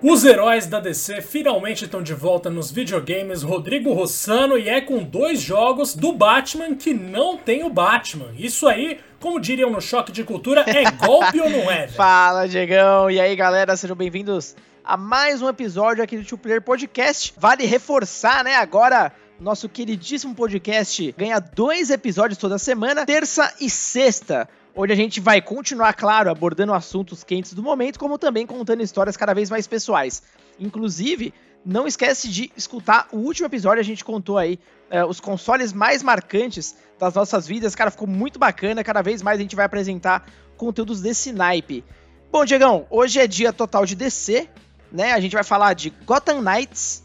Os heróis da DC finalmente estão de volta nos videogames Rodrigo Rossano e é com dois jogos do Batman que não tem o Batman. Isso aí, como diriam no Choque de Cultura, é golpe ou não é? Fala, Diegão! E aí, galera, sejam bem-vindos a mais um episódio aqui do Two Player Podcast. Vale reforçar, né, agora nosso queridíssimo podcast ganha dois episódios toda semana, terça e sexta onde a gente vai continuar, claro, abordando assuntos quentes do momento, como também contando histórias cada vez mais pessoais. Inclusive, não esquece de escutar o último episódio, a gente contou aí uh, os consoles mais marcantes das nossas vidas. Cara, ficou muito bacana, cada vez mais a gente vai apresentar conteúdos desse naipe. Bom, Diegão, hoje é dia total de DC, né? A gente vai falar de Gotham Knights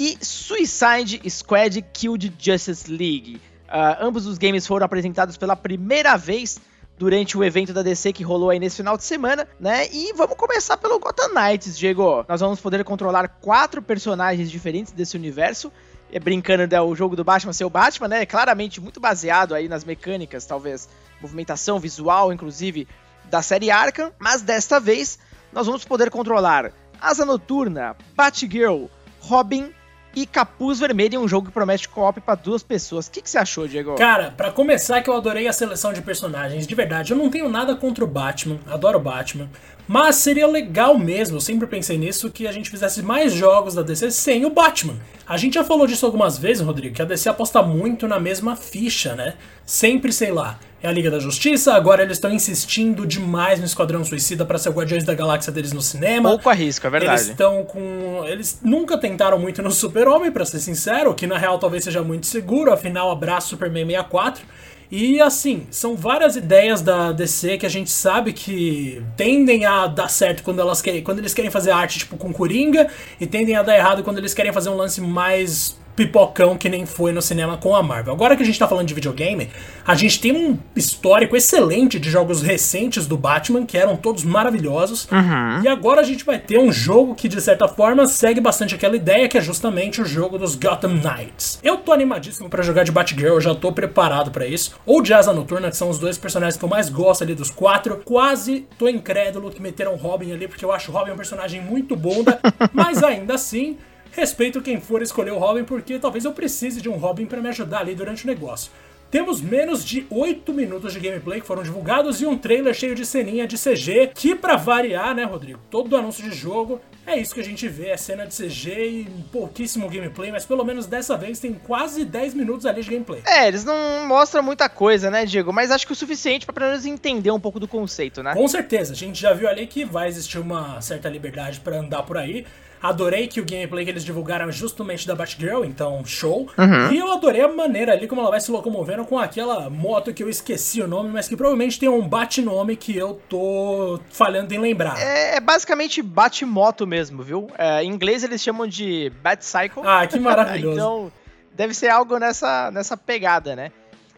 e Suicide Squad Killed Justice League. Uh, ambos os games foram apresentados pela primeira vez durante o evento da DC que rolou aí nesse final de semana, né? E vamos começar pelo Gotham Knights, Diego. Nós vamos poder controlar quatro personagens diferentes desse universo. É, brincando né, o jogo do Batman ser o Batman, né? É claramente muito baseado aí nas mecânicas, talvez, movimentação visual, inclusive, da série Arkham. Mas desta vez, nós vamos poder controlar Asa Noturna, Batgirl, Robin e Capuz Vermelho em um jogo que promete co-op pra duas pessoas. O que, que você achou, Diego? Cara, para começar que eu adorei a seleção de personagens. De verdade, eu não tenho nada contra o Batman, adoro o Batman. Mas seria legal mesmo, eu sempre pensei nisso, que a gente fizesse mais jogos da DC sem o Batman. A gente já falou disso algumas vezes, Rodrigo, que a DC aposta muito na mesma ficha, né? Sempre, sei lá, é a Liga da Justiça, agora eles estão insistindo demais no Esquadrão Suicida para ser o Guardiões da Galáxia deles no cinema. Pouco arrisco, é verdade. Eles estão com. Eles nunca tentaram muito no Super-Homem, pra ser sincero, que na real talvez seja muito seguro, afinal, abraço Superman 64. E assim, são várias ideias da DC que a gente sabe que tendem a dar certo quando elas querem, quando eles querem fazer arte tipo com Coringa e tendem a dar errado quando eles querem fazer um lance mais pipocão que nem foi no cinema com a Marvel. Agora que a gente tá falando de videogame, a gente tem um histórico excelente de jogos recentes do Batman, que eram todos maravilhosos. Uhum. E agora a gente vai ter um jogo que, de certa forma, segue bastante aquela ideia, que é justamente o jogo dos Gotham Knights. Eu tô animadíssimo para jogar de Batgirl, eu já tô preparado para isso. Ou de Asa Noturna, que são os dois personagens que eu mais gosto ali dos quatro. Quase tô incrédulo que meteram Robin ali, porque eu acho Robin um personagem muito bunda, mas ainda assim Respeito quem for escolher o Robin, porque talvez eu precise de um Robin para me ajudar ali durante o negócio. Temos menos de 8 minutos de gameplay que foram divulgados e um trailer cheio de ceninha de CG, que para variar, né, Rodrigo? Todo anúncio de jogo é isso que a gente vê, é cena de CG e pouquíssimo gameplay, mas pelo menos dessa vez tem quase 10 minutos ali de gameplay. É, eles não mostram muita coisa, né, Diego? Mas acho que o suficiente para pelo menos entender um pouco do conceito, né? Com certeza, a gente já viu ali que vai existir uma certa liberdade para andar por aí. Adorei que o gameplay que eles divulgaram é justamente da Batgirl, então show. Uhum. E eu adorei a maneira ali como ela vai se locomovendo com aquela moto que eu esqueci o nome, mas que provavelmente tem um bat-nome que eu tô falhando em lembrar. É, é basicamente bat-moto mesmo, viu? É, em inglês eles chamam de Bat-Cycle. Ah, que maravilhoso. então deve ser algo nessa, nessa pegada, né?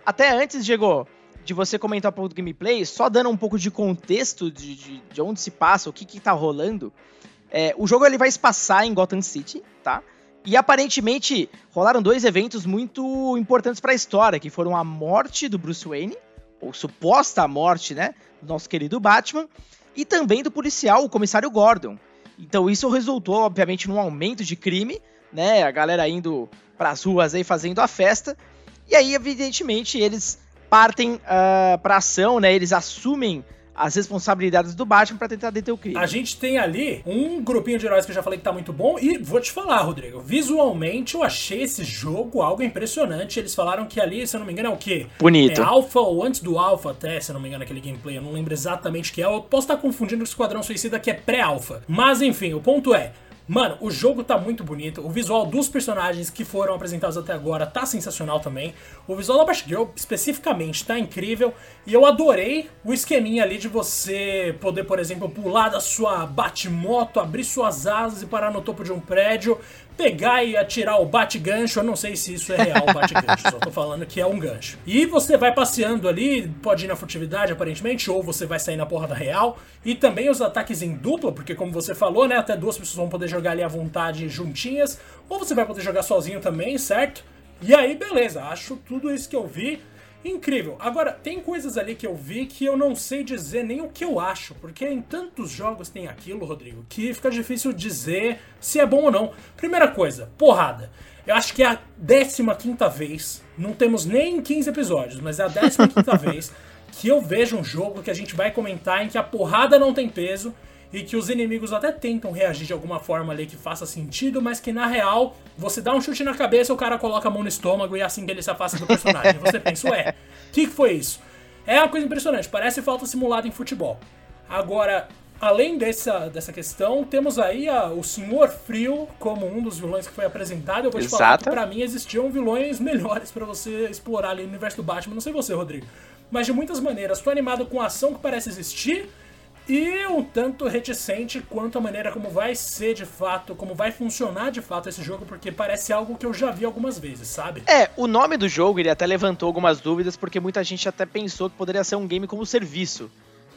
Até antes, Diego, de você comentar um pouco do gameplay, só dando um pouco de contexto de, de, de onde se passa, o que que tá rolando. É, o jogo ele vai se passar em Gotham City, tá? E aparentemente rolaram dois eventos muito importantes para a história, que foram a morte do Bruce Wayne, ou suposta morte, né, do nosso querido Batman, e também do policial, o comissário Gordon. Então isso resultou, obviamente, num aumento de crime, né, a galera indo para as ruas aí fazendo a festa. E aí, evidentemente, eles partem uh, para ação, né? Eles assumem as responsabilidades do Batman para tentar deter o crime. A gente tem ali um grupinho de heróis que eu já falei que tá muito bom e vou te falar, Rodrigo, visualmente eu achei esse jogo algo impressionante. Eles falaram que ali, se eu não me engano, é o quê? Bonito. É Alpha ou antes do Alpha até, se eu não me engano, aquele gameplay, eu não lembro exatamente o que é. Eu posso estar confundindo com o Esquadrão Suicida que é pré-alpha. Mas enfim, o ponto é, Mano, o jogo tá muito bonito. O visual dos personagens que foram apresentados até agora tá sensacional também. O visual da Batgirl, especificamente, tá incrível. E eu adorei o esqueminha ali de você poder, por exemplo, pular da sua Batmoto, abrir suas asas e parar no topo de um prédio, pegar e atirar o bate-gancho. Eu não sei se isso é real, bate-gancho, só tô falando que é um gancho. E você vai passeando ali, pode ir na furtividade aparentemente, ou você vai sair na porrada real. E também os ataques em dupla, porque como você falou, né, até duas pessoas vão poder jogar ali à vontade juntinhas, ou você vai poder jogar sozinho também, certo? E aí, beleza, acho tudo isso que eu vi Incrível. Agora, tem coisas ali que eu vi que eu não sei dizer nem o que eu acho, porque em tantos jogos tem aquilo, Rodrigo, que fica difícil dizer se é bom ou não. Primeira coisa, porrada. Eu acho que é a 15 vez, não temos nem 15 episódios, mas é a 15 vez que eu vejo um jogo que a gente vai comentar em que a porrada não tem peso e que os inimigos até tentam reagir de alguma forma ali que faça sentido, mas que na real você dá um chute na cabeça, o cara coloca a mão no estômago e é assim que ele se afasta do personagem. você pensa, ué, o que, que foi isso? É uma coisa impressionante, parece falta simulada em futebol. Agora, além dessa, dessa questão, temos aí a, o Senhor Frio como um dos vilões que foi apresentado. Eu vou te Exato. falar que pra mim existiam vilões melhores para você explorar ali no universo do Batman. Não sei você, Rodrigo. Mas de muitas maneiras, tô animado com a ação que parece existir e um tanto reticente quanto à maneira como vai ser de fato, como vai funcionar de fato esse jogo, porque parece algo que eu já vi algumas vezes, sabe? É, o nome do jogo ele até levantou algumas dúvidas, porque muita gente até pensou que poderia ser um game como serviço,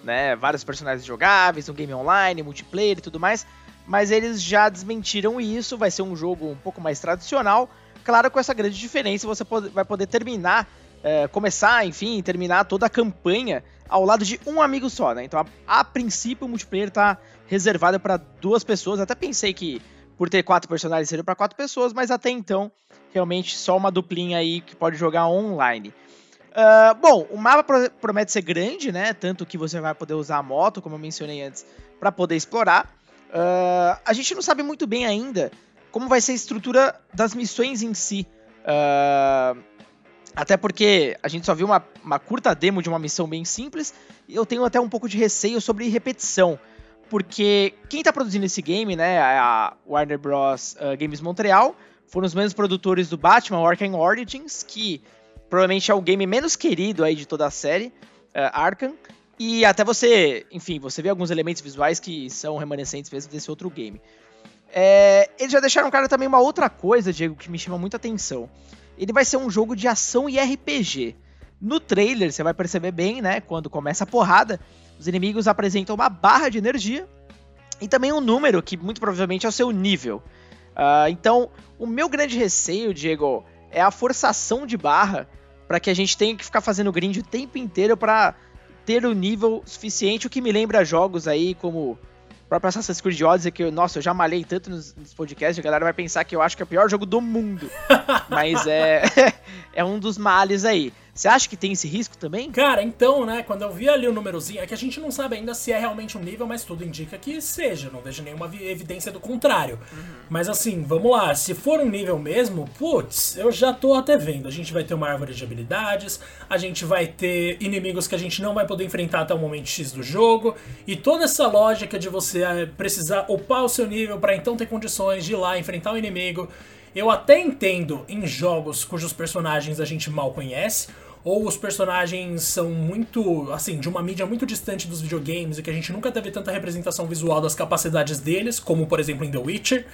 né? Vários personagens jogáveis, um game online, multiplayer e tudo mais, mas eles já desmentiram isso, vai ser um jogo um pouco mais tradicional, claro, com essa grande diferença, você vai poder terminar, é, começar, enfim, terminar toda a campanha ao lado de um amigo só, né? Então, a, a princípio, o multiplayer tá reservado para duas pessoas. Até pensei que por ter quatro personagens seria para quatro pessoas, mas até então, realmente só uma duplinha aí que pode jogar online. Uh, bom, o mapa promete ser grande, né? Tanto que você vai poder usar a moto, como eu mencionei antes, para poder explorar. Uh, a gente não sabe muito bem ainda como vai ser a estrutura das missões em si. Uh, até porque a gente só viu uma, uma curta demo de uma missão bem simples, e eu tenho até um pouco de receio sobre repetição. Porque quem está produzindo esse game, né, a Warner Bros. Uh, Games Montreal, foram os mesmos produtores do Batman Arkham Origins, que provavelmente é o game menos querido aí de toda a série, uh, Arkham. E até você, enfim, você vê alguns elementos visuais que são remanescentes mesmo desse outro game. É, eles já deixaram claro também uma outra coisa, Diego, que me chama muita atenção ele vai ser um jogo de ação e RPG. No trailer, você vai perceber bem, né? Quando começa a porrada, os inimigos apresentam uma barra de energia e também um número que muito provavelmente é o seu nível. Uh, então, o meu grande receio, Diego, é a forçação de barra para que a gente tenha que ficar fazendo grind o tempo inteiro para ter o nível suficiente, o que me lembra jogos aí como próprio Assassin's Creed Odyssey, que, nossa, eu já malhei tanto nos, nos podcasts, a galera vai pensar que eu acho que é o pior jogo do mundo. Mas é, é um dos males aí. Você acha que tem esse risco também? Cara, então, né, quando eu vi ali o númerozinho, é que a gente não sabe ainda se é realmente um nível, mas tudo indica que seja, não vejo nenhuma evidência do contrário. Uhum. Mas assim, vamos lá, se for um nível mesmo, putz, eu já tô até vendo. A gente vai ter uma árvore de habilidades, a gente vai ter inimigos que a gente não vai poder enfrentar até o momento X do jogo, e toda essa lógica de você eh, precisar upar o seu nível para então ter condições de ir lá enfrentar o inimigo. Eu até entendo em jogos cujos personagens a gente mal conhece, ou os personagens são muito, assim, de uma mídia muito distante dos videogames e que a gente nunca teve tanta representação visual das capacidades deles, como por exemplo em The Witcher.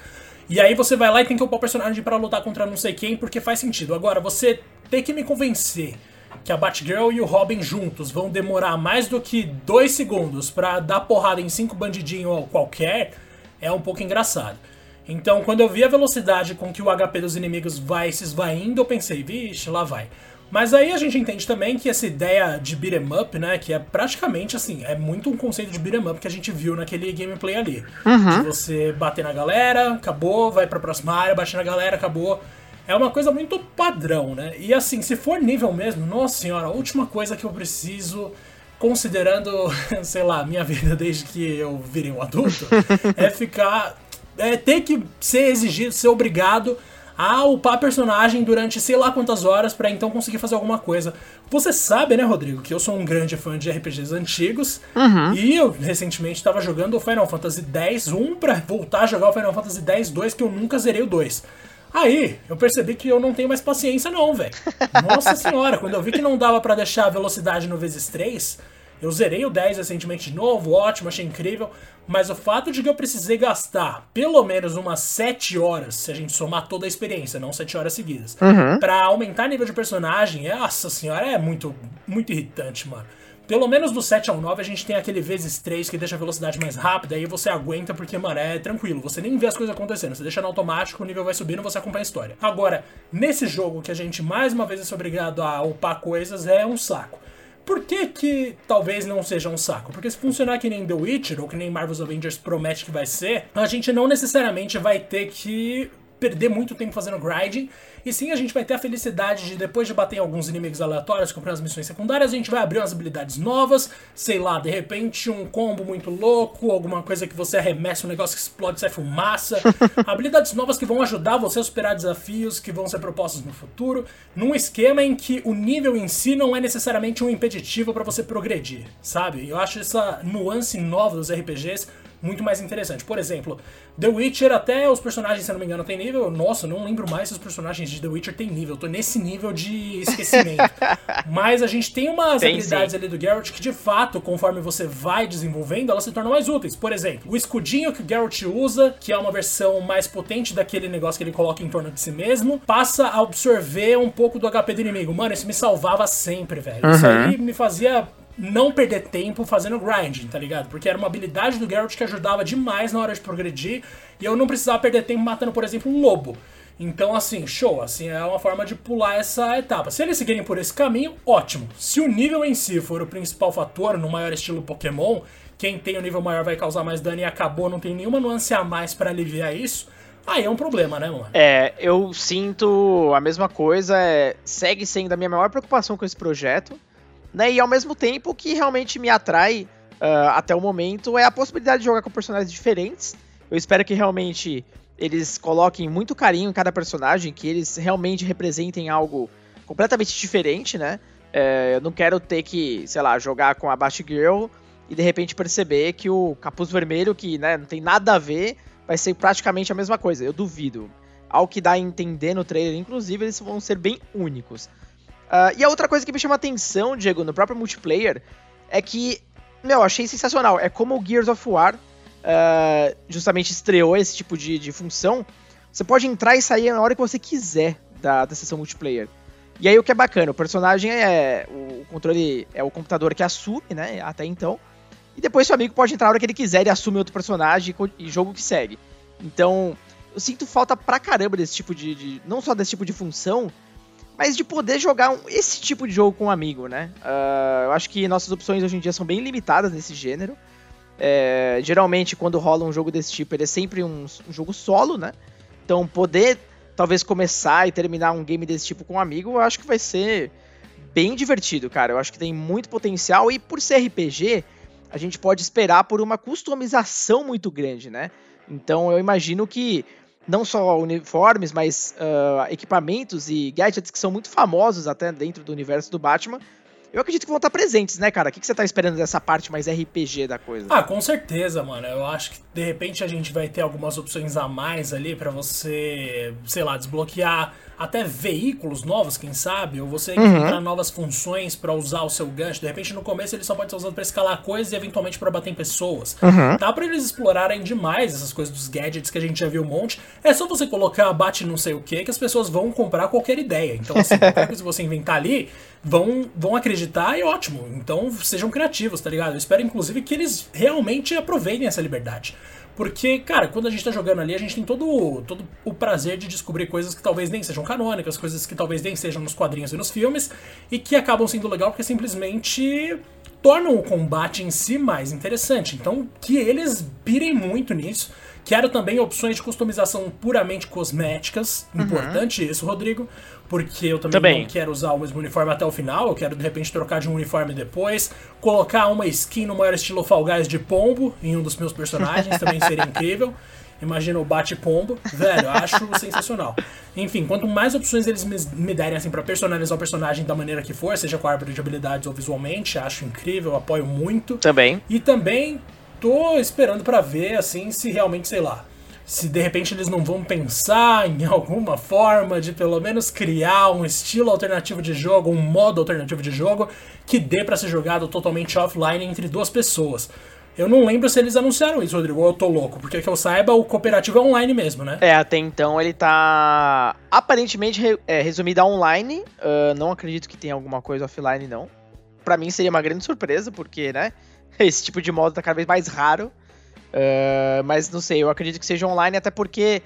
E aí você vai lá e tem que upar o personagem para lutar contra não sei quem, porque faz sentido. Agora, você tem que me convencer que a Batgirl e o Robin juntos vão demorar mais do que dois segundos para dar porrada em cinco bandidinhos qualquer, é um pouco engraçado. Então, quando eu vi a velocidade com que o HP dos inimigos vai se esvaindo, eu pensei, vixe, lá vai. Mas aí a gente entende também que essa ideia de beat'em up, né, que é praticamente assim, é muito um conceito de beat'em up que a gente viu naquele gameplay ali. Uhum. De você bater na galera, acabou, vai pra próxima área, bate na galera, acabou. É uma coisa muito padrão, né? E assim, se for nível mesmo, nossa senhora, a última coisa que eu preciso, considerando, sei lá, minha vida desde que eu virei um adulto, é ficar. É ter que ser exigido, ser obrigado a upar personagem durante sei lá quantas horas para então conseguir fazer alguma coisa. Você sabe, né, Rodrigo, que eu sou um grande fã de RPGs antigos uhum. e eu recentemente estava jogando o Final Fantasy X 1 para voltar a jogar o Final Fantasy X 2 que eu nunca zerei o 2. Aí, eu percebi que eu não tenho mais paciência não, velho. Nossa senhora, quando eu vi que não dava para deixar a velocidade no vezes 3, eu zerei o 10 recentemente de novo, ótimo, achei incrível. Mas o fato de que eu precisei gastar pelo menos umas 7 horas, se a gente somar toda a experiência, não 7 horas seguidas, uhum. para aumentar nível de personagem, nossa senhora, é muito, muito irritante, mano. Pelo menos do 7 ao 9 a gente tem aquele vezes 3 que deixa a velocidade mais rápida, aí você aguenta porque, mano, é tranquilo. Você nem vê as coisas acontecendo, você deixa no automático, o nível vai subindo, você acompanha a história. Agora, nesse jogo que a gente mais uma vez é obrigado a upar coisas, é um saco. Por que que talvez não seja um saco? Porque se funcionar que nem The Witcher ou que nem Marvel's Avengers promete que vai ser, a gente não necessariamente vai ter que perder muito tempo fazendo grinding. E sim, a gente vai ter a felicidade de, depois de bater em alguns inimigos aleatórios, comprar as missões secundárias, a gente vai abrir umas habilidades novas, sei lá, de repente um combo muito louco, alguma coisa que você arremessa, um negócio que explode, sai fumaça. habilidades novas que vão ajudar você a superar desafios que vão ser propostos no futuro, num esquema em que o nível em si não é necessariamente um impeditivo para você progredir, sabe? Eu acho essa nuance nova dos RPGs muito mais interessante. Por exemplo, The Witcher, até os personagens, se não me engano, tem nível. Nossa, não lembro mais se os personagens de The Witcher tem nível. Eu tô nesse nível de esquecimento. Mas a gente tem umas tem, habilidades sim. ali do Geralt que, de fato, conforme você vai desenvolvendo, elas se tornam mais úteis. Por exemplo, o escudinho que o Geralt usa, que é uma versão mais potente daquele negócio que ele coloca em torno de si mesmo, passa a absorver um pouco do HP do inimigo. Mano, isso me salvava sempre, velho. Uhum. Isso aí me fazia não perder tempo fazendo grinding, tá ligado? Porque era uma habilidade do Geralt que ajudava demais na hora de progredir e eu não precisava perder tempo matando, por exemplo, um lobo. Então, assim, show, assim, é uma forma de pular essa etapa. Se eles seguirem por esse caminho, ótimo. Se o nível em si for o principal fator, no maior estilo Pokémon, quem tem o nível maior vai causar mais dano e acabou, não tem nenhuma nuance a mais para aliviar isso, aí é um problema, né, mano? É, eu sinto a mesma coisa, é, segue sendo a minha maior preocupação com esse projeto né? E ao mesmo tempo que realmente me atrai uh, até o momento é a possibilidade de jogar com personagens diferentes. Eu espero que realmente eles coloquem muito carinho em cada personagem, que eles realmente representem algo completamente diferente, né? É, eu não quero ter que, sei lá, jogar com a Batgirl e de repente perceber que o Capuz Vermelho, que né, não tem nada a ver, vai ser praticamente a mesma coisa. Eu duvido. Ao que dá a entender no trailer, inclusive, eles vão ser bem únicos. Uh, e a outra coisa que me chama atenção, Diego, no próprio multiplayer, é que, meu, achei sensacional. É como o Gears of War uh, justamente estreou esse tipo de, de função. Você pode entrar e sair na hora que você quiser da, da sessão multiplayer. E aí o que é bacana, o personagem é. O controle é o computador que assume, né? Até então. E depois seu amigo pode entrar na hora que ele quiser e assume outro personagem e jogo que segue. Então, eu sinto falta pra caramba desse tipo de, de. Não só desse tipo de função, mas de poder jogar um, esse tipo de jogo com um amigo, né? Uh, eu acho que nossas opções hoje em dia são bem limitadas nesse gênero. É, geralmente, quando rola um jogo desse tipo, ele é sempre um, um, jogo solo, né? Então, poder talvez começar e terminar um game desse tipo com um amigo, eu acho que vai ser bem divertido, cara. Eu acho que tem muito potencial e por ser RPG, a gente pode esperar por uma customização muito grande, né? Então, eu imagino que não só uniformes, mas uh, equipamentos e gadgets que são muito famosos até dentro do universo do Batman. Eu acredito que vão estar presentes, né, cara? O que, você tá esperando dessa parte mais RPG da coisa? Ah, com certeza, mano. Eu acho que de repente a gente vai ter algumas opções a mais ali para você, sei lá, desbloquear até veículos novos, quem sabe, ou você uhum. encontrar novas funções para usar o seu gancho. De repente, no começo ele só pode ser usado para escalar coisas e eventualmente para bater em pessoas. Uhum. Dá para eles explorarem demais essas coisas dos gadgets que a gente já viu um monte. É só você colocar bate não sei o que que as pessoas vão comprar qualquer ideia. Então, assim, qualquer coisa que você inventar ali, vão, vão acreditar e ótimo. Então, sejam criativos, tá ligado? Eu espero, inclusive, que eles realmente aproveitem essa liberdade. Porque, cara, quando a gente tá jogando ali, a gente tem todo, todo o prazer de descobrir coisas que talvez nem sejam canônicas, coisas que talvez nem sejam nos quadrinhos e nos filmes, e que acabam sendo legal porque simplesmente tornam o combate em si mais interessante. Então, que eles pirem muito nisso. Quero também opções de customização puramente cosméticas. Uhum. Importante isso, Rodrigo porque eu também, também, não quero usar o mesmo uniforme até o final, eu quero de repente trocar de um uniforme depois, colocar uma skin no maior estilo Fall Guys de pombo em um dos meus personagens, também seria incrível. Imagina o bate-pombo, velho, acho sensacional. Enfim, quanto mais opções eles me, me derem assim para personalizar o personagem da maneira que for, seja com a árvore de habilidades ou visualmente, acho incrível, apoio muito. Também. E também tô esperando para ver assim se realmente, sei lá, se de repente eles não vão pensar em alguma forma de pelo menos criar um estilo alternativo de jogo, um modo alternativo de jogo que dê para ser jogado totalmente offline entre duas pessoas. Eu não lembro se eles anunciaram isso, Rodrigo, ou eu tô louco, porque que eu saiba, o cooperativo é online mesmo, né? É, até então ele tá aparentemente re é, resumido a online. Uh, não acredito que tenha alguma coisa offline, não. para mim seria uma grande surpresa, porque, né, esse tipo de modo tá cada vez mais raro. Uh, mas não sei, eu acredito que seja online, até porque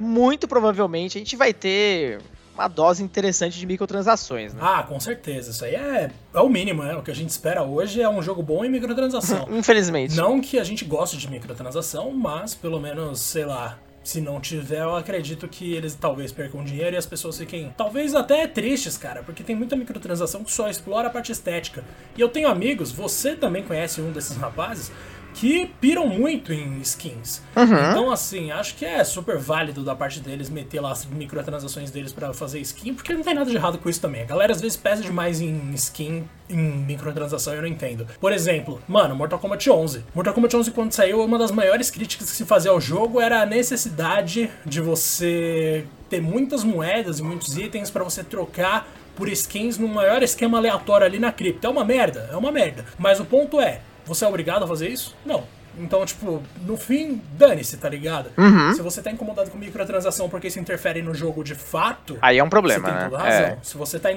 muito provavelmente a gente vai ter uma dose interessante de microtransações, né? Ah, com certeza. Isso aí é, é o mínimo, né? O que a gente espera hoje é um jogo bom em microtransação. Infelizmente. Não que a gente goste de microtransação, mas pelo menos, sei lá, se não tiver, eu acredito que eles talvez percam dinheiro e as pessoas fiquem talvez até tristes, cara, porque tem muita microtransação que só explora a parte estética. E eu tenho amigos, você também conhece um desses rapazes, que piram muito em skins. Uhum. Então, assim, acho que é super válido da parte deles meter lá as microtransações deles para fazer skin, porque não tem nada de errado com isso também. A galera às vezes pesa demais em skin, em microtransação, eu não entendo. Por exemplo, mano, Mortal Kombat 11. Mortal Kombat 11, quando saiu, uma das maiores críticas que se fazia ao jogo era a necessidade de você ter muitas moedas e muitos itens para você trocar por skins no maior esquema aleatório ali na cripta. É uma merda, é uma merda. Mas o ponto é, você é obrigado a fazer isso? Não. Então, tipo, no fim, dane-se, tá ligado? Uhum. Se você tá incomodado com microtransação porque isso interfere no jogo de fato. Aí é um problema, você tem né? toda razão. É. Se, você tá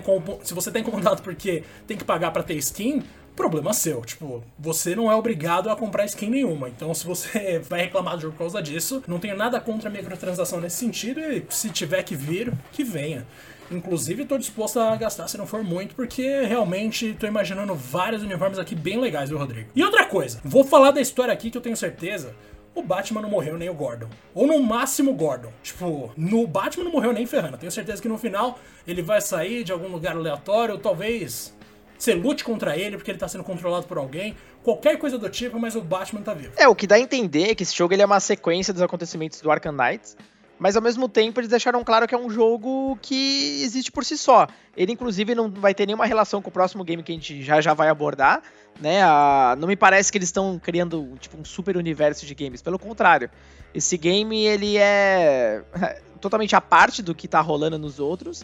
se você tá incomodado porque tem que pagar para ter skin, problema seu. Tipo, você não é obrigado a comprar skin nenhuma. Então, se você vai reclamar do jogo por causa disso, não tenho nada contra a microtransação nesse sentido. E se tiver que vir, que venha. Inclusive, estou disposto a gastar se não for muito, porque realmente estou imaginando vários uniformes aqui bem legais, viu, Rodrigo? E outra coisa, vou falar da história aqui que eu tenho certeza o Batman não morreu nem o Gordon. Ou no máximo Gordon. Tipo, no Batman não morreu nem ferrando. Tenho certeza que no final ele vai sair de algum lugar aleatório, talvez você lute contra ele porque ele tá sendo controlado por alguém. Qualquer coisa do tipo, mas o Batman tá vivo. É, o que dá a entender é que esse jogo ele é uma sequência dos acontecimentos do Arkham Knights. Mas ao mesmo tempo eles deixaram claro que é um jogo que existe por si só. Ele inclusive não vai ter nenhuma relação com o próximo game que a gente já já vai abordar, né? A, não me parece que eles estão criando tipo um super universo de games, pelo contrário. Esse game ele é totalmente a parte do que tá rolando nos outros.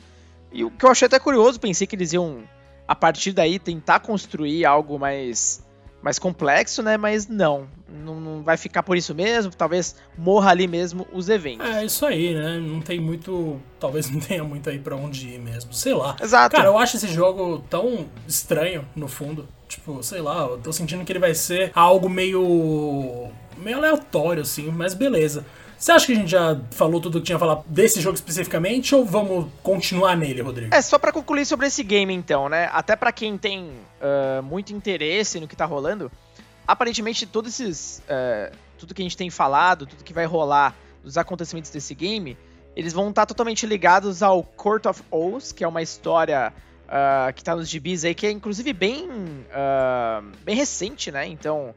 E o que eu achei até curioso, pensei que eles iam a partir daí tentar construir algo mais mais complexo, né? Mas não, não, não, vai ficar por isso mesmo. Talvez morra ali mesmo os eventos. É isso aí, né? Não tem muito, talvez não tenha muito aí para onde ir mesmo. Sei lá. Exato. Cara, eu acho esse jogo tão estranho no fundo. Tipo, sei lá, eu tô sentindo que ele vai ser algo meio meio aleatório assim, mas beleza. Você acha que a gente já falou tudo que tinha a falar desse jogo especificamente ou vamos continuar nele, Rodrigo? É, só para concluir sobre esse game então, né? Até para quem tem uh, muito interesse no que tá rolando, aparentemente todos esses. Uh, tudo que a gente tem falado, tudo que vai rolar dos acontecimentos desse game, eles vão estar tá totalmente ligados ao Court of Owls, que é uma história uh, que tá nos gibis aí, que é inclusive bem, bem recente, né? Então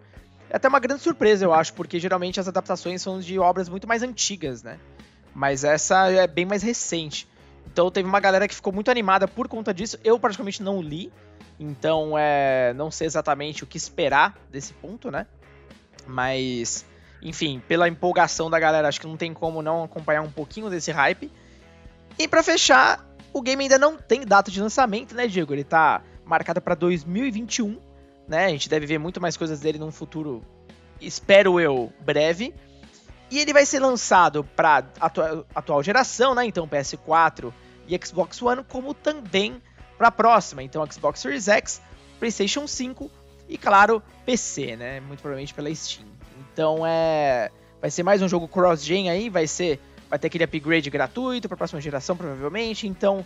é até uma grande surpresa, eu acho, porque geralmente as adaptações são de obras muito mais antigas, né? Mas essa é bem mais recente. Então teve uma galera que ficou muito animada por conta disso. Eu praticamente não li, então é, não sei exatamente o que esperar desse ponto, né? Mas, enfim, pela empolgação da galera, acho que não tem como não acompanhar um pouquinho desse hype. E para fechar, o game ainda não tem data de lançamento, né, Diego? Ele tá marcado para 2021 né? A gente deve ver muito mais coisas dele num futuro, espero eu, breve. E ele vai ser lançado para atual, atual geração, né? Então PS4 e Xbox One, como também para a próxima, então Xbox Series X, PlayStation 5 e claro, PC, né? Muito provavelmente pela Steam. Então é vai ser mais um jogo cross-gen aí, vai ser vai ter aquele upgrade gratuito para a próxima geração provavelmente. Então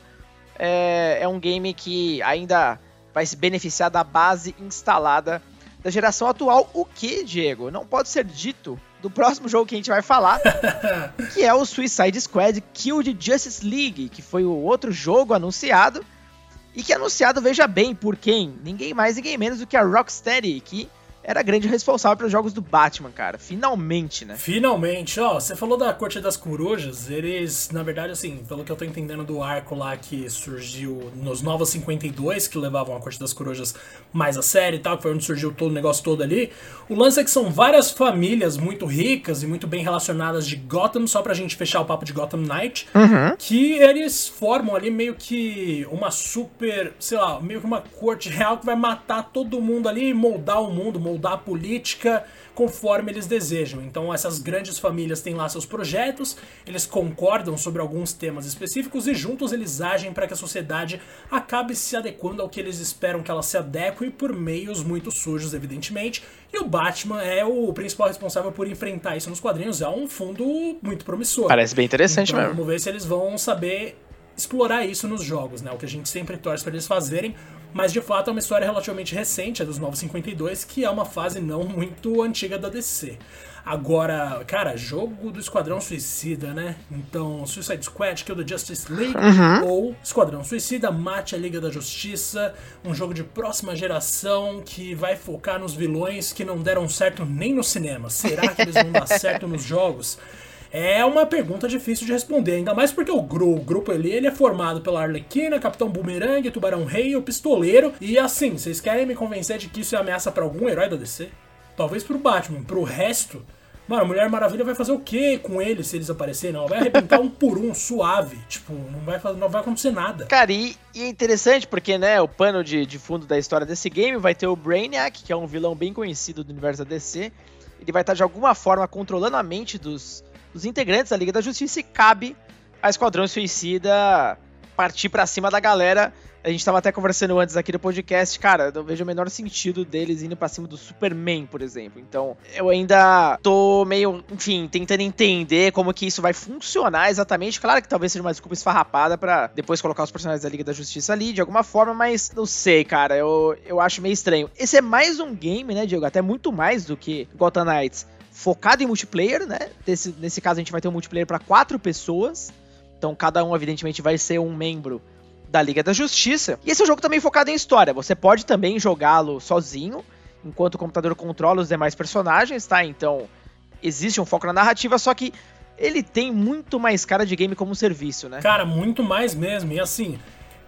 é, é um game que ainda vai se beneficiar da base instalada da geração atual, o que, Diego, não pode ser dito do próximo jogo que a gente vai falar, que é o Suicide Squad Kill the Justice League, que foi o outro jogo anunciado, e que é anunciado, veja bem, por quem? Ninguém mais, ninguém menos do que a Rocksteady, que era grande responsável pelos jogos do Batman, cara. Finalmente, né? Finalmente. Ó, você falou da Corte das Corujas. Eles, na verdade, assim, pelo que eu tô entendendo do arco lá que surgiu nos Novos 52, que levavam a Corte das Corujas mais a série e tal, que foi onde surgiu todo o negócio todo ali. O lance é que são várias famílias muito ricas e muito bem relacionadas de Gotham, só pra gente fechar o papo de Gotham Knight, uhum. que eles formam ali meio que uma super, sei lá, meio que uma corte real que vai matar todo mundo ali e moldar o mundo, moldar a política conforme eles desejam. Então essas grandes famílias têm lá seus projetos, eles concordam sobre alguns temas específicos e juntos eles agem para que a sociedade acabe se adequando ao que eles esperam que ela se adeque por meios muito sujos, evidentemente. E o Batman é o principal responsável por enfrentar isso nos quadrinhos. É um fundo muito promissor. Parece bem interessante então, mesmo. Vamos ver se eles vão saber explorar isso nos jogos, né? O que a gente sempre torce para eles fazerem. Mas de fato é uma história relativamente recente, é dos 952, que é uma fase não muito antiga da DC. Agora, cara, jogo do Esquadrão Suicida, né? Então, Suicide Squad, Kill the Justice League, uhum. ou Esquadrão Suicida, Mate a Liga da Justiça, um jogo de próxima geração que vai focar nos vilões que não deram certo nem no cinema. Será que eles vão dar certo nos jogos? É uma pergunta difícil de responder, ainda mais porque o, gru, o grupo ali ele é formado pela Arlequina, Capitão Boomerang, Tubarão Rei, o Pistoleiro. E assim, vocês querem me convencer de que isso é ameaça para algum herói da DC? Talvez pro Batman, pro resto. Mano, a Mulher Maravilha vai fazer o que com eles se eles aparecerem? Não, vai arrebentar um por um, suave. Tipo, não vai, não vai acontecer nada. Cara, e, e é interessante porque, né, o pano de, de fundo da história desse game vai ter o Brainiac, que é um vilão bem conhecido do universo da DC. Ele vai estar de alguma forma controlando a mente dos, dos integrantes da Liga da Justiça e cabe a Esquadrão Suicida partir para cima da galera. A gente tava até conversando antes aqui do podcast, cara, eu vejo o menor sentido deles indo pra cima do Superman, por exemplo. Então, eu ainda tô meio, enfim, tentando entender como que isso vai funcionar exatamente. Claro que talvez seja uma desculpa esfarrapada para depois colocar os personagens da Liga da Justiça ali, de alguma forma, mas não sei, cara, eu, eu acho meio estranho. Esse é mais um game, né, Diego? Até muito mais do que Gotham Knights focado em multiplayer, né? Nesse caso a gente vai ter um multiplayer para quatro pessoas. Então cada um, evidentemente, vai ser um membro da Liga da Justiça. E esse é um jogo também focado em história. Você pode também jogá-lo sozinho, enquanto o computador controla os demais personagens, tá? Então existe um foco na narrativa, só que ele tem muito mais cara de game como serviço, né? Cara, muito mais mesmo. E assim,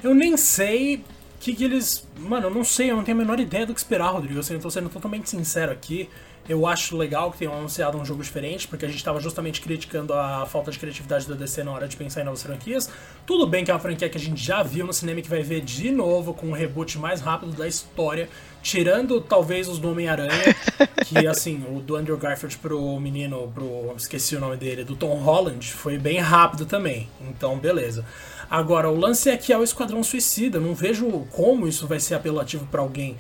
eu nem sei que, que eles. Mano, eu não sei, eu não tenho a menor ideia do que esperar, Rodrigo. Assim, eu tô sendo totalmente sincero aqui. Eu acho legal que tenham anunciado um jogo diferente, porque a gente estava justamente criticando a falta de criatividade da DC na hora de pensar em novas franquias. Tudo bem que é uma franquia que a gente já viu no cinema e que vai ver de novo com o um reboot mais rápido da história, tirando talvez os do Homem-Aranha, que assim, o do Andrew Garfield pro menino, pro. esqueci o nome dele, do Tom Holland, foi bem rápido também. Então, beleza. Agora, o lance é que é o Esquadrão Suicida, não vejo como isso vai ser apelativo para alguém.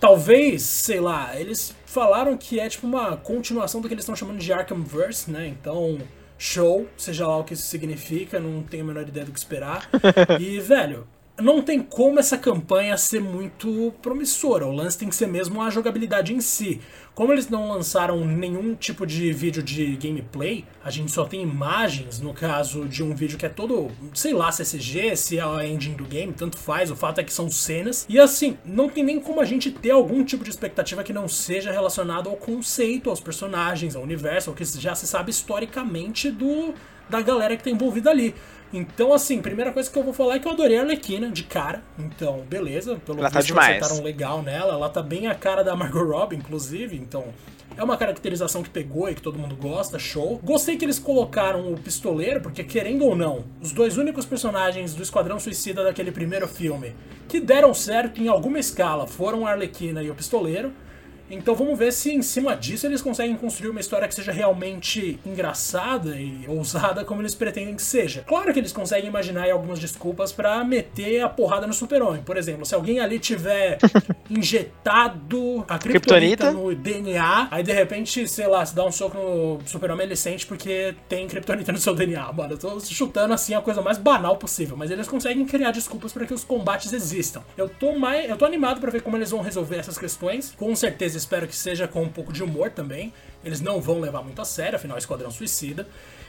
Talvez, sei lá, eles falaram que é tipo uma continuação do que eles estão chamando de Arkhamverse, né? Então, show, seja lá o que isso significa, não tenho a menor ideia do que esperar. E, velho, não tem como essa campanha ser muito promissora. O lance tem que ser mesmo a jogabilidade em si. Como eles não lançaram nenhum tipo de vídeo de gameplay, a gente só tem imagens, no caso de um vídeo que é todo, sei lá, CCG, se é a engine do game, tanto faz, o fato é que são cenas. E assim, não tem nem como a gente ter algum tipo de expectativa que não seja relacionado ao conceito, aos personagens, ao universo, ao que já se sabe historicamente do da galera que tá envolvida ali. Então, assim, primeira coisa que eu vou falar é que eu adorei a Arlequina de cara. Então, beleza. Pelo ela tá demais. acertaram legal nela. Ela tá bem a cara da Margot Robbie, inclusive. Então, é uma caracterização que pegou e que todo mundo gosta, show. Gostei que eles colocaram o pistoleiro, porque querendo ou não, os dois únicos personagens do Esquadrão Suicida daquele primeiro filme que deram certo em alguma escala foram a Arlequina e o pistoleiro. Então vamos ver se em cima disso eles conseguem construir uma história que seja realmente engraçada e ousada como eles pretendem que seja. Claro que eles conseguem imaginar algumas desculpas para meter a porrada no super-homem. Por exemplo, se alguém ali tiver injetado a criptonita no DNA, aí de repente, sei lá, se dá um soco no super-homem, ele sente porque tem criptonita no seu DNA. Mano, eu tô chutando assim a coisa mais banal possível, mas eles conseguem criar desculpas para que os combates existam. Eu tô mais, eu tô animado para ver como eles vão resolver essas questões. Com certeza espero que seja com um pouco de humor também. Eles não vão levar muito a sério, afinal, Esquadrão Suicida.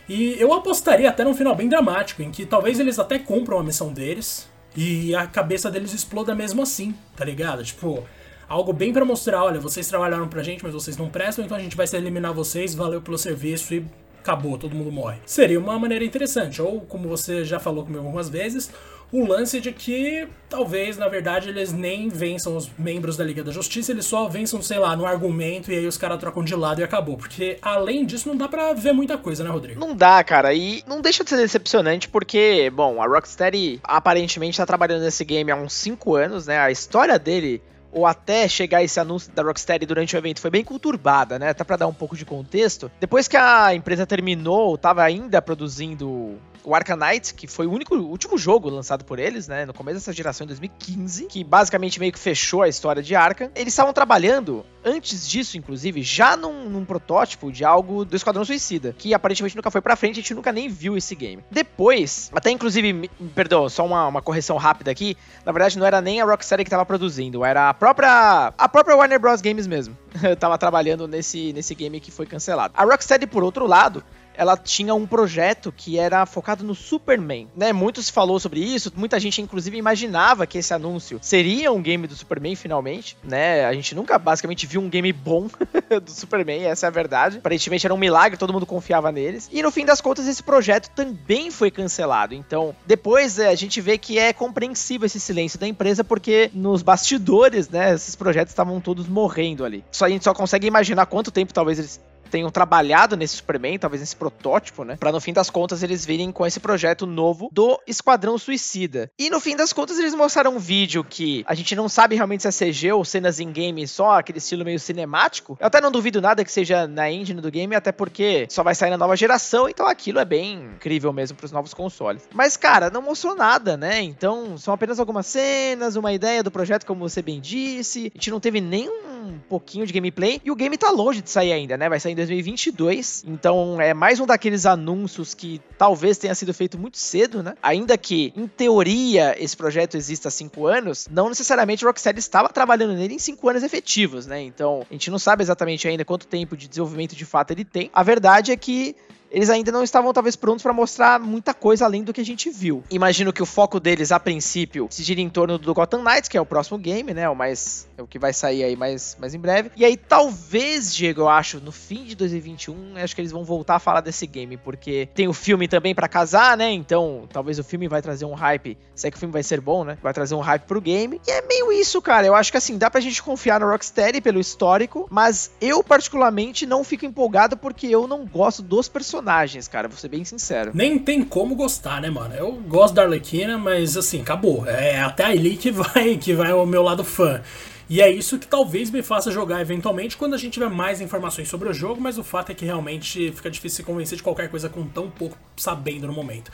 E eu apostaria até num final bem dramático, em que talvez eles até cumpram a missão deles e a cabeça deles exploda mesmo assim, tá ligado? Tipo, algo bem para mostrar, olha, vocês trabalharam pra gente, mas vocês não prestam, então a gente vai se eliminar vocês, valeu pelo serviço e acabou, todo mundo morre. Seria uma maneira interessante, ou como você já falou comigo algumas vezes, o lance de que talvez, na verdade, eles nem vençam os membros da Liga da Justiça, eles só vençam, sei lá, no argumento e aí os caras trocam de lado e acabou. Porque além disso, não dá pra ver muita coisa, né, Rodrigo? Não dá, cara. E não deixa de ser decepcionante porque, bom, a Rocksteady aparentemente tá trabalhando nesse game há uns 5 anos, né? A história dele ou até chegar esse anúncio da Rocksteady durante o evento foi bem conturbada, né? Até para dar um pouco de contexto. Depois que a empresa terminou, estava ainda produzindo o Arcanite, que foi o único, último jogo lançado por eles, né, no começo dessa geração em 2015, que basicamente meio que fechou a história de Arkham. Eles estavam trabalhando, antes disso, inclusive, já num, num, protótipo de algo do Esquadrão Suicida, que aparentemente nunca foi pra frente, a gente nunca nem viu esse game. Depois, até inclusive, perdão, só uma, uma correção rápida aqui, na verdade não era nem a Rocksteady que tava produzindo, era a própria, a própria Warner Bros. Games mesmo. tava trabalhando nesse, nesse game que foi cancelado. A Rocksteady, por outro lado, ela tinha um projeto que era focado no Superman, né? Muito se falou sobre isso, muita gente inclusive imaginava que esse anúncio seria um game do Superman finalmente, né? A gente nunca basicamente viu um game bom do Superman, essa é a verdade. Aparentemente era um milagre, todo mundo confiava neles. E no fim das contas esse projeto também foi cancelado. Então, depois é, a gente vê que é compreensível esse silêncio da empresa porque nos bastidores, né, esses projetos estavam todos morrendo ali. Só a gente só consegue imaginar quanto tempo talvez eles tenham trabalhado nesse Superman, talvez nesse protótipo, né? Pra no fim das contas eles virem com esse projeto novo do Esquadrão Suicida. E no fim das contas eles mostraram um vídeo que a gente não sabe realmente se é CG ou cenas em game, só aquele estilo meio cinemático. Eu até não duvido nada que seja na engine do game, até porque só vai sair na nova geração, então aquilo é bem incrível mesmo para os novos consoles. Mas cara, não mostrou nada, né? Então são apenas algumas cenas, uma ideia do projeto, como você bem disse. A gente não teve nenhum um pouquinho de gameplay e o game tá longe de sair ainda, né? Vai sair em 2022. Então é mais um daqueles anúncios que talvez tenha sido feito muito cedo, né? Ainda que, em teoria, esse projeto exista há cinco anos, não necessariamente o Rocksteady estava trabalhando nele em cinco anos efetivos, né? Então a gente não sabe exatamente ainda quanto tempo de desenvolvimento de fato ele tem. A verdade é que eles ainda não estavam talvez prontos para mostrar muita coisa além do que a gente viu. Imagino que o foco deles a princípio se gira em torno do Gotham Knights, que é o próximo game, né? O mais é o que vai sair aí mais, mais em breve. E aí talvez, Diego, eu acho, no fim de 2021, acho que eles vão voltar a falar desse game, porque tem o filme também para casar, né? Então, talvez o filme vai trazer um hype, se é que o filme vai ser bom, né? Vai trazer um hype pro game. E é meio isso, cara. Eu acho que assim, dá pra gente confiar no Rocksteady pelo histórico, mas eu particularmente não fico empolgado porque eu não gosto dos personagens personagens, cara, vou ser bem sincero. Nem tem como gostar, né, mano? Eu gosto da Arlequina, mas assim, acabou. É até ali que vai, que vai o meu lado fã. E é isso que talvez me faça jogar eventualmente quando a gente tiver mais informações sobre o jogo, mas o fato é que realmente fica difícil se convencer de qualquer coisa com tão pouco sabendo no momento.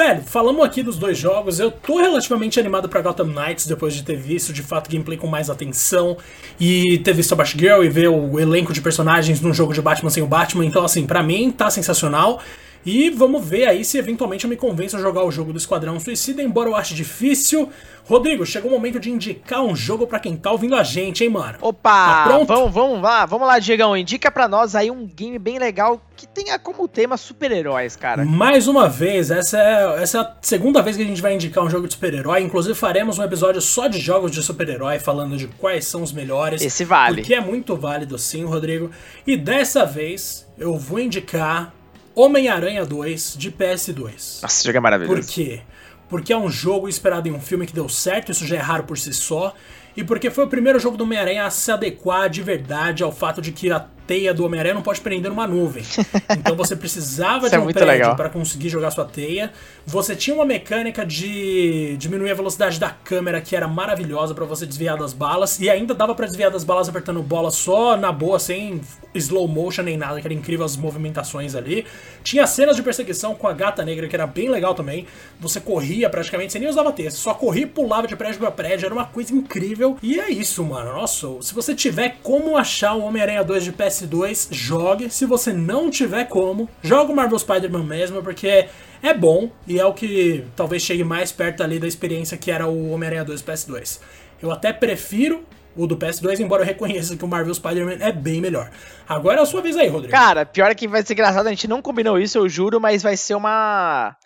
Velho, falamos aqui dos dois jogos, eu tô relativamente animado para Gotham Knights depois de ter visto de fato gameplay com mais atenção e ter visto a Batgirl e ver o elenco de personagens num jogo de Batman sem o Batman, então assim, para mim tá sensacional. E vamos ver aí se eventualmente eu me convenço a jogar o jogo do Esquadrão Suicida, embora eu ache difícil. Rodrigo, chegou o momento de indicar um jogo para quem tá ouvindo a gente, hein, mano? Opa! Tá pronto? Vamos, vamos lá, vamos lá, Diegão. Indica para nós aí um game bem legal que tenha como tema super-heróis, cara. Mais uma vez, essa é, essa é a segunda vez que a gente vai indicar um jogo de super-herói. Inclusive, faremos um episódio só de jogos de super-herói, falando de quais são os melhores. Esse vale. Porque é muito válido, sim, Rodrigo. E dessa vez, eu vou indicar Homem-Aranha 2 de PS2. Nossa, esse jogo é maravilhoso. Por quê? Porque é um jogo inspirado em um filme que deu certo, isso já é raro por si só, e porque foi o primeiro jogo do Homem-Aranha a se adequar de verdade ao fato de que a teia do Homem-Aranha não pode prender numa nuvem. Então você precisava de é um prédio para conseguir jogar sua teia. Você tinha uma mecânica de diminuir a velocidade da câmera que era maravilhosa para você desviar das balas. E ainda dava para desviar das balas apertando bola só na boa, sem slow motion nem nada, que era incrível as movimentações ali. Tinha cenas de perseguição com a gata negra, que era bem legal também. Você corria praticamente, você nem usava teia, você só corria e pulava de prédio para prédio, era uma coisa incrível. E é isso, mano. Nossa, se você tiver como achar o Homem-Aranha 2 de PS PS2, jogue. Se você não tiver como, joga o Marvel Spider-Man mesmo, porque é bom e é o que talvez chegue mais perto ali da experiência que era o Homem-Aranha 2 PS2. Eu até prefiro o do PS2, embora eu reconheça que o Marvel Spider-Man é bem melhor. Agora é a sua vez aí, Rodrigo. Cara, pior é que vai ser engraçado, a gente não combinou isso, eu juro, mas vai ser uma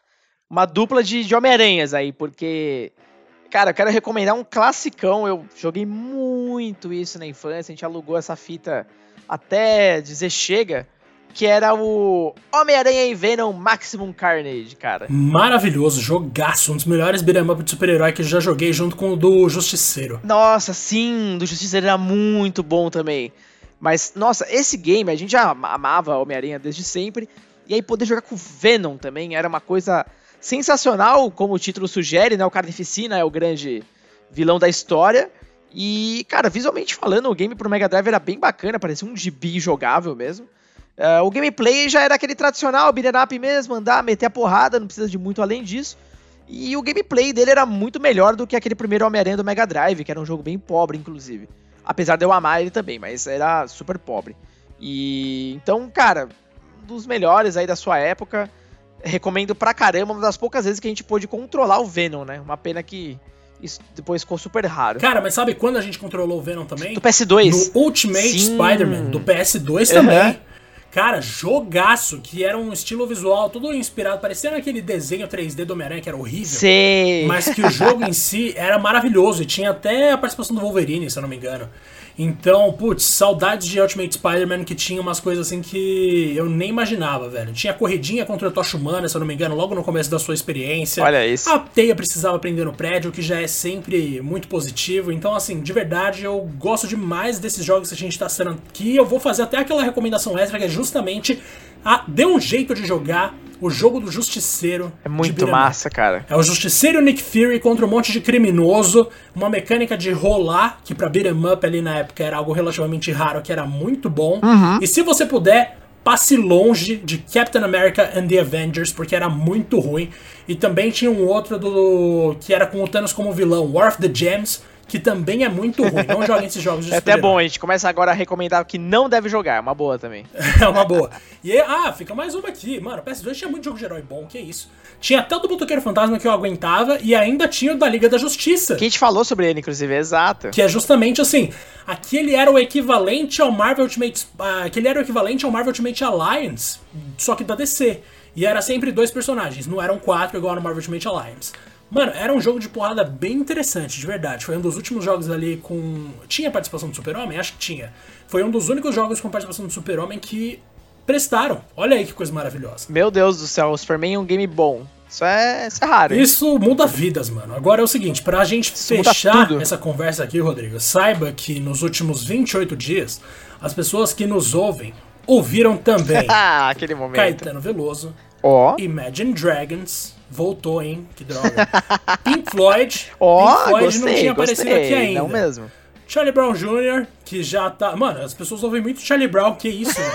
uma dupla de, de Homem-Aranhas aí, porque Cara, eu quero recomendar um classicão. Eu joguei muito isso na infância. A gente alugou essa fita até dizer chega, que era o Homem-Aranha e Venom Maximum Carnage, cara. Maravilhoso, jogaço, um dos melhores beat'em up de super-herói que eu já joguei junto com o do Justiceiro. Nossa, sim, do Justiceiro era muito bom também. Mas, nossa, esse game, a gente já amava Homem-Aranha desde sempre, e aí poder jogar com Venom também era uma coisa sensacional, como o título sugere, né? O Carnificina é o grande vilão da história, E, cara, visualmente falando, o game pro Mega Drive era bem bacana, parecia um gibi jogável mesmo. Uh, o gameplay já era aquele tradicional, beat'em up mesmo, andar, meter a porrada, não precisa de muito além disso. E o gameplay dele era muito melhor do que aquele primeiro Homem-Aranha do Mega Drive, que era um jogo bem pobre, inclusive. Apesar de eu amar ele também, mas era super pobre. E então, cara, um dos melhores aí da sua época. Recomendo pra caramba, uma das poucas vezes que a gente pôde controlar o Venom, né? Uma pena que isso depois ficou super raro. Cara, mas sabe quando a gente controlou o Venom também? Do PS2. No Ultimate Spider-Man, do PS2 também. Uhum. Cara, jogaço, que era um estilo visual todo inspirado, parecendo aquele desenho 3D do Homem-Aranha, que era horrível. Sei. Mas que o jogo em si era maravilhoso e tinha até a participação do Wolverine, se eu não me engano. Então, putz, saudades de Ultimate Spider-Man que tinha umas coisas assim que eu nem imaginava, velho. Tinha corridinha contra a tocha humana, se eu não me engano, logo no começo da sua experiência. Olha isso. A teia precisava prender no prédio, o que já é sempre muito positivo. Então, assim, de verdade, eu gosto demais desses jogos que a gente tá sendo aqui. Eu vou fazer até aquela recomendação extra que é justamente a dê um jeito de jogar o jogo do Justiceiro. É muito massa, cara. É o Justiceiro Nick Fury contra um monte de criminoso, uma mecânica de rolar, que pra beat'em up ali na época era algo relativamente raro, que era muito bom. Uhum. E se você puder, passe longe de Captain America and the Avengers, porque era muito ruim. E também tinha um outro do que era com o Thanos como vilão, War of the Gems, que também é muito ruim. Não joguem esses jogos de É até bom, a gente começa agora a recomendar que não deve jogar, é uma boa também. é uma boa. E ah, fica mais uma aqui. Mano, o PS2 tinha muito jogo de herói bom, que isso. Tinha até o do Botoqueiro Fantasma que eu aguentava e ainda tinha o da Liga da Justiça. Que a gente falou sobre ele, inclusive, exato. Que é justamente assim, aquele era o equivalente ao Marvel Ultimate, uh, aquele era o equivalente ao Marvel Ultimate Alliance, só que da DC. E era sempre dois personagens, não eram quatro igual no Marvel Ultimate Alliance. Mano, era um jogo de porrada bem interessante, de verdade. Foi um dos últimos jogos ali com. Tinha participação do Super-Homem? Acho que tinha. Foi um dos únicos jogos com participação do Super-Homem que prestaram. Olha aí que coisa maravilhosa. Meu Deus do céu, o Superman é um game bom. Isso é, isso é raro. Hein? Isso muda vidas, mano. Agora é o seguinte, pra gente isso fechar essa conversa aqui, Rodrigo, saiba que nos últimos 28 dias, as pessoas que nos ouvem ouviram também Aquele momento. Caetano Veloso, oh. Imagine Dragons, Voltou, hein? Que droga. Pink Floyd. Ó, Pink Floyd gostei, não tinha aparecido gostei, aqui ainda. Não mesmo. Charlie Brown Jr., que já tá. Mano, as pessoas ouvem muito Charlie Brown, que isso, mano.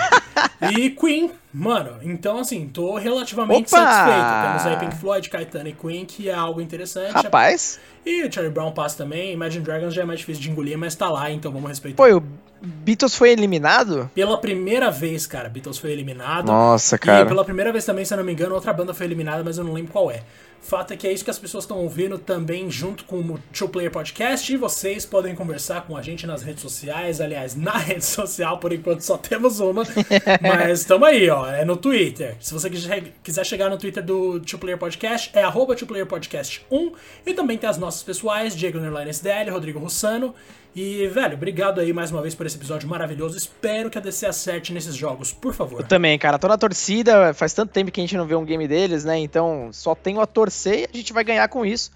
E Queen, mano. Então, assim, tô relativamente Opa! satisfeito. Temos aí Pink Floyd, Caetano e Queen, que é algo interessante. Rapaz. E o Charlie Brown passa também. Imagine Dragons já é mais difícil de engolir, mas tá lá, então vamos respeitar. Pô, o Beatles foi eliminado? Pela primeira vez, cara, Beatles foi eliminado. Nossa, cara. E pela primeira vez também, se eu não me engano, outra banda foi eliminada, mas eu não lembro qual é. Fato é que é isso que as pessoas estão ouvindo também junto com o Two Player Podcast e vocês podem conversar com a gente nas redes sociais. Aliás, na rede social, por enquanto só temos uma. mas estamos aí, ó. É no Twitter. Se você quiser chegar no Twitter do Two Player Podcast, é arroba Two Player Podcast 1. E também tem as nossas pessoais, Diego Nerline SDL, Rodrigo Russano. E, velho, obrigado aí mais uma vez por esse episódio maravilhoso. Espero que a DC acerte nesses jogos, por favor. Eu também, cara. Tô na torcida. Faz tanto tempo que a gente não vê um game deles, né? Então só tenho a torcer e a gente vai ganhar com isso.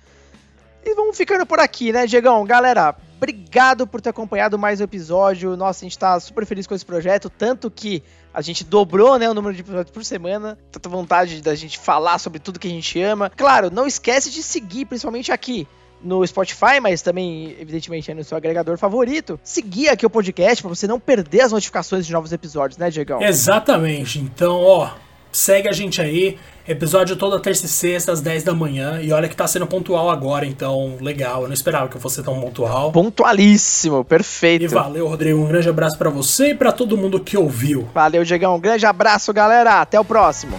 E vamos ficando por aqui, né, Diegão? Galera, obrigado por ter acompanhado mais um episódio. Nossa, a gente tá super feliz com esse projeto. Tanto que a gente dobrou né, o número de episódios por semana. Tanta vontade da gente falar sobre tudo que a gente ama. Claro, não esquece de seguir, principalmente aqui no Spotify, mas também, evidentemente, no seu agregador favorito. Seguir aqui o podcast para você não perder as notificações de novos episódios, né, Diegão? Exatamente. Então, ó, segue a gente aí. Episódio toda terça e sexta, às 10 da manhã. E olha que tá sendo pontual agora, então legal. Eu não esperava que eu fosse tão pontual. Pontualíssimo, perfeito. E valeu, Rodrigo. Um grande abraço para você e para todo mundo que ouviu. Valeu, Diegão. Um grande abraço, galera. Até o próximo.